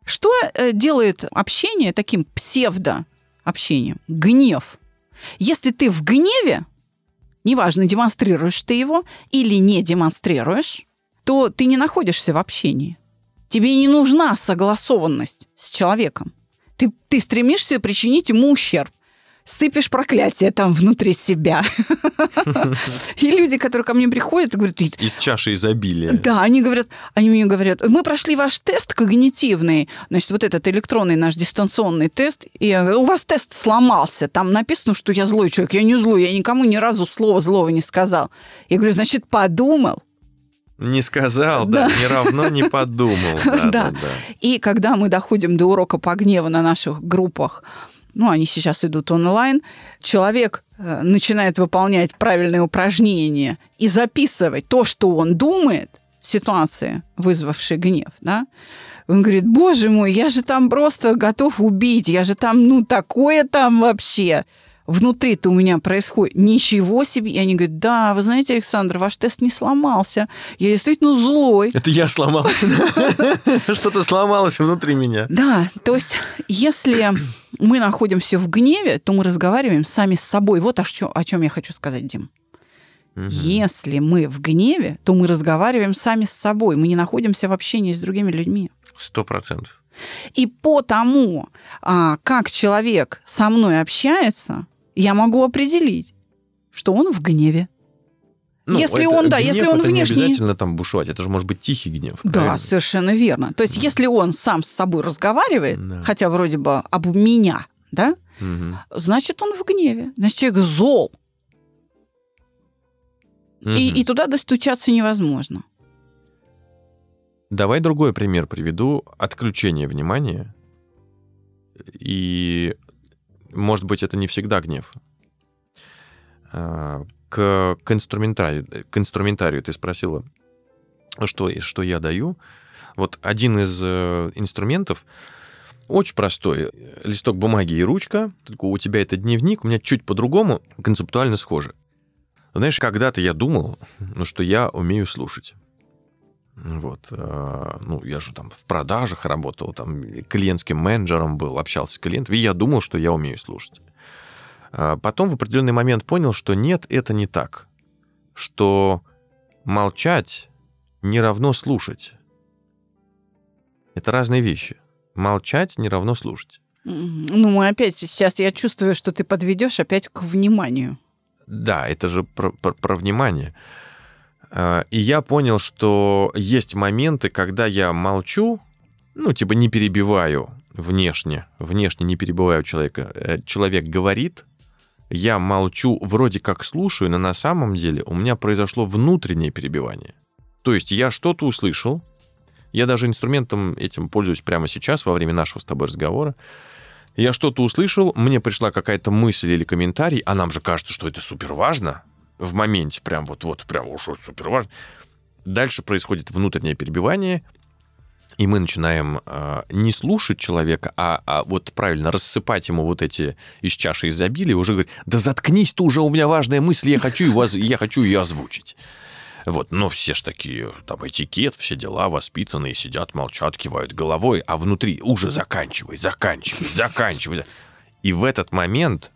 Что э, делает общение таким псевдо-общением? Гнев. Если ты в гневе, неважно, демонстрируешь ты его или не демонстрируешь, то ты не находишься в общении. Тебе не нужна согласованность с человеком. Ты, ты стремишься причинить ему ущерб. Сыпешь проклятие там внутри себя. И люди, которые ко мне приходят, говорят,
Из чаши изобилия.
да, они говорят, они мне говорят, мы прошли ваш тест когнитивный, значит, вот этот электронный наш дистанционный тест, и я говорю, у вас тест сломался, там написано, что я злой человек, я не злой, я никому ни разу слова злого не сказал. Я говорю, значит, подумал.
Не сказал, да, не равно не подумал. Да,
Да.
да, да.
И когда мы доходим до урока по гневу на наших группах, ну, они сейчас идут онлайн, человек э, начинает выполнять правильные упражнения и записывать то, что он думает в ситуации, вызвавшей гнев, да, он говорит, боже мой, я же там просто готов убить, я же там, ну, такое там вообще. Внутри-то у меня происходит ничего себе. И они говорят, да, вы знаете, Александр, ваш тест не сломался. Я действительно злой.
Это я сломался. Что-то сломалось внутри меня.
Да, то есть если мы находимся в гневе, то мы разговариваем сами с собой. Вот о, чем я хочу сказать, Дим. Если мы в гневе, то мы разговариваем сами с собой. Мы не находимся в общении с другими людьми.
Сто процентов.
И по тому, а, как человек со мной общается, я могу определить, что он в гневе. Если он, да, если он
Ну, это
внешний-
не обязательно там бушевать, это же может быть тихий гнев.
Да,
правильно?
совершенно верно. То есть, если он сам с собой разговаривает,
Да.
хотя вроде бы об меня, да,
Мгм.
значит, он в гневе. Значит, человек зол. И,
Мгм.
и туда достучаться невозможно.
Давай другой пример приведу. Отключение внимания. И, может быть, это не всегда гнев. А, К, к, инструментарию, к инструментарию ты спросила, что, что я даю. Вот один из э, инструментов очень простой. Листок бумаги и ручка. У тебя это дневник, у меня чуть по-другому, концептуально схоже. Знаешь, когда-то я думал, ну, что я умею слушать. Вот, э, ну, я же там в продажах работал, там клиентским менеджером был, общался с клиентами, и я думал, что я умею слушать. А Потом в определенный момент понял, что нет, это не так. Что молчать не равно слушать. Это разные вещи. Молчать не равно слушать.
Ну, мы опять, сейчас я чувствую, что ты подведешь опять к вниманию.
Да, это же про, про- про внимание. А, И я понял, что есть моменты, когда я молчу, ну, типа не перебиваю внешне, внешне не перебиваю человека. Э, Человек говорит, я молчу, вроде как слушаю, но на самом деле у меня произошло внутреннее перебивание. То есть я что-то услышал, я даже инструментом этим пользуюсь прямо сейчас, во время нашего с тобой разговора. Я что-то услышал, мне пришла какая-то мысль или комментарий, а нам же кажется, что это супер важно в моменте, прям вот-вот, прям уж супер важно. Дальше происходит внутреннее перебивание, и мы начинаем э, не слушать человека, а, а вот правильно рассыпать ему вот эти из чаши изобилия, уже говорить, да заткнись ты уже, у меня важная мысль, я хочу, его, я хочу ее озвучить. Вот, но все ж такие, там, этикет, все дела, воспитанные, сидят, молчат, кивают головой, а внутри уже заканчивай, заканчивай, заканчивай. за- И в этот момент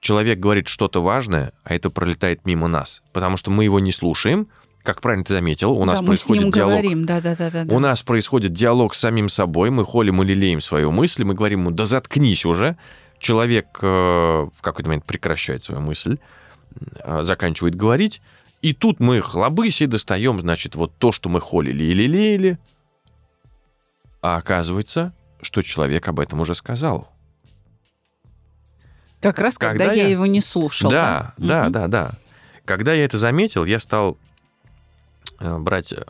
человек говорит что-то важное, а это пролетает мимо нас, потому что мы его не слушаем, как правильно ты заметил, у нас
да, мы с
происходит диалог.
говорим, да-да-да.
У нас происходит диалог с самим собой, мы холим и лелеем свою мысль, мы говорим ему, да заткнись уже. Человек э, в какой-то момент прекращает свою мысль, э, заканчивает говорить, и тут мы хлобыси достаем, значит, вот то, что мы холили и лелеяли, а оказывается, что человек об этом уже сказал.
Как раз когда,
Когда
я...
я-
его не слушал.
Да, да,
Мгм.
да, да. Когда я это заметил, я стал э, брать э,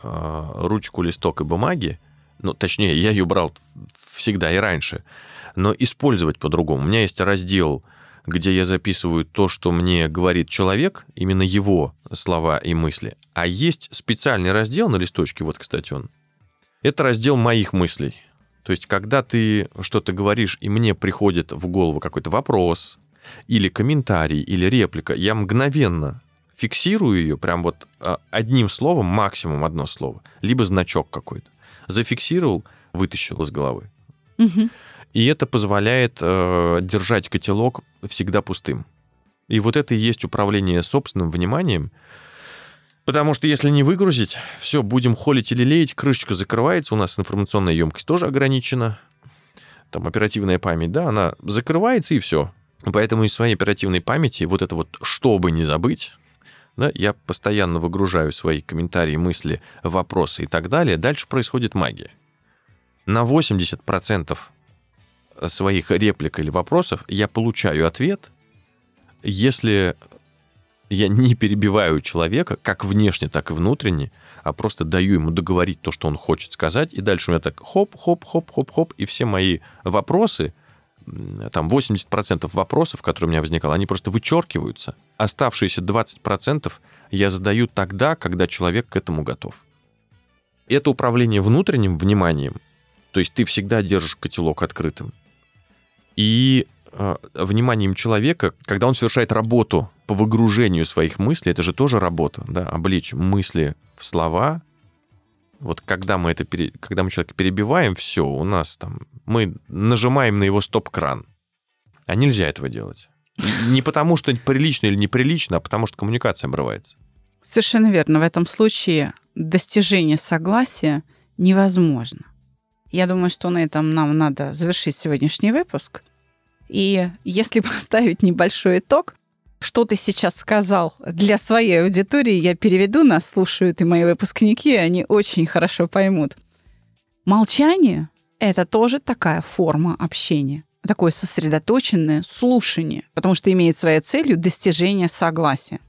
ручку, листок и бумаги. Ну, точнее, я ее брал всегда и раньше, но использовать по-другому. У меня есть раздел, где я записываю то, что мне говорит человек, именно его слова и мысли. А есть специальный раздел на листочке, вот, кстати, он. Это раздел моих мыслей. То есть, когда ты что-то говоришь, и мне приходит в голову какой-то вопрос, или комментарий, или реплика, я мгновенно фиксирую ее прям вот а, одним словом, максимум одно слово, либо значок какой-то. Зафиксировал, вытащил из головы.
Мгм.
И это позволяет э, держать котелок всегда пустым. И вот это и есть управление собственным вниманием. Потому что если не выгрузить, все, будем холить или леять, крышечка закрывается, у нас информационная емкость тоже ограничена. Там оперативная память, да, она закрывается и все. Поэтому из своей оперативной памяти вот это вот, чтобы не забыть, да, я постоянно выгружаю свои комментарии, мысли, вопросы и так далее. Дальше происходит магия. На 80% своих реплик или вопросов я получаю ответ, если я не перебиваю человека, как внешне, так и внутренне, а просто даю ему договорить то, что он хочет сказать, и дальше у меня так хоп-хоп-хоп-хоп-хоп, и все мои вопросы, там 80% вопросов, которые у меня возникало, они просто вычеркиваются. Оставшиеся 20% я задаю тогда, когда человек к этому готов. Это управление внутренним вниманием, то есть ты всегда держишь котелок открытым. И э, вниманием человека, когда он совершает работу по выгружению своих мыслей, это же тоже работа, да, облечь мысли в слова. Вот когда мы это, пере- когда мы человека перебиваем, все, у нас там, мы нажимаем на его стоп-кран. А нельзя этого делать. Не потому, что прилично или неприлично, а потому, что коммуникация обрывается.
Совершенно верно. В этом случае достижение согласия невозможно. Я думаю, что на этом нам надо завершить сегодняшний выпуск. И если поставить небольшой итог, что ты сейчас сказал для своей аудитории, я переведу, нас слушают и мои выпускники, они очень хорошо поймут. Молчание — это тоже такая форма общения, такое сосредоточенное слушание, потому что имеет своей целью достижение согласия.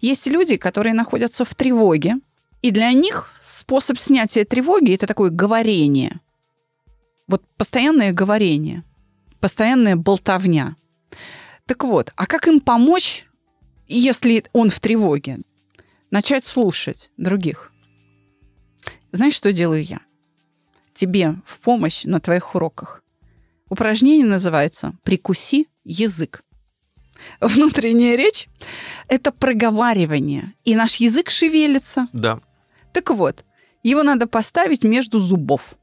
Есть люди, которые находятся в тревоге, и для них способ снятия тревоги это такое говорение. Вот постоянное говорение, постоянная болтовня. Так вот, а как им помочь, если он в тревоге? Начать слушать других. Знаешь, что делаю я? Тебе в помощь на твоих уроках. Упражнение называется «Прикуси язык». Внутренняя речь — это проговаривание, и наш язык шевелится.
Да.
Так вот, его надо поставить между зубов.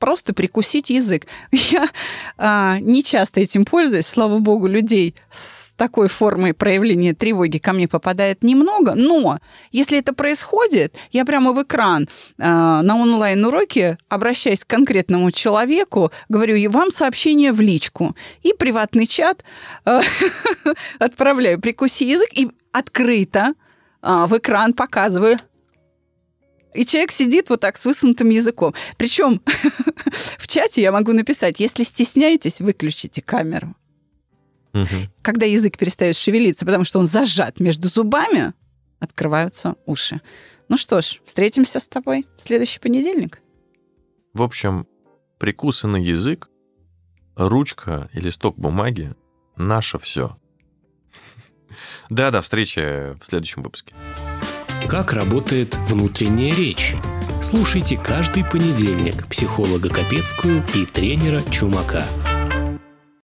Просто прикусить язык. Я а, не часто этим пользуюсь, слава богу, людей с такой формой проявления тревоги ко мне попадает немного, но если это происходит, я прямо в экран а, на онлайн-уроке обращаюсь к конкретному человеку, говорю, «И вам сообщение в личку, и приватный чат а, отправляю, прикуси язык, и открыто а, в экран показываю, и человек сидит вот так с высунутым языком. Причем в чате я могу написать, если стесняетесь, выключите камеру.
Мгм.
Когда язык перестает шевелиться, потому что он зажат между зубами, открываются уши. Ну что ж, встретимся с тобой в следующий понедельник.
В общем, прикусанный язык, ручка и листок бумаги — наше все. Да, до встречи в следующем выпуске.
Как работает внутренняя речь? Слушайте каждый понедельник психолога Капецкую и тренера Чумака –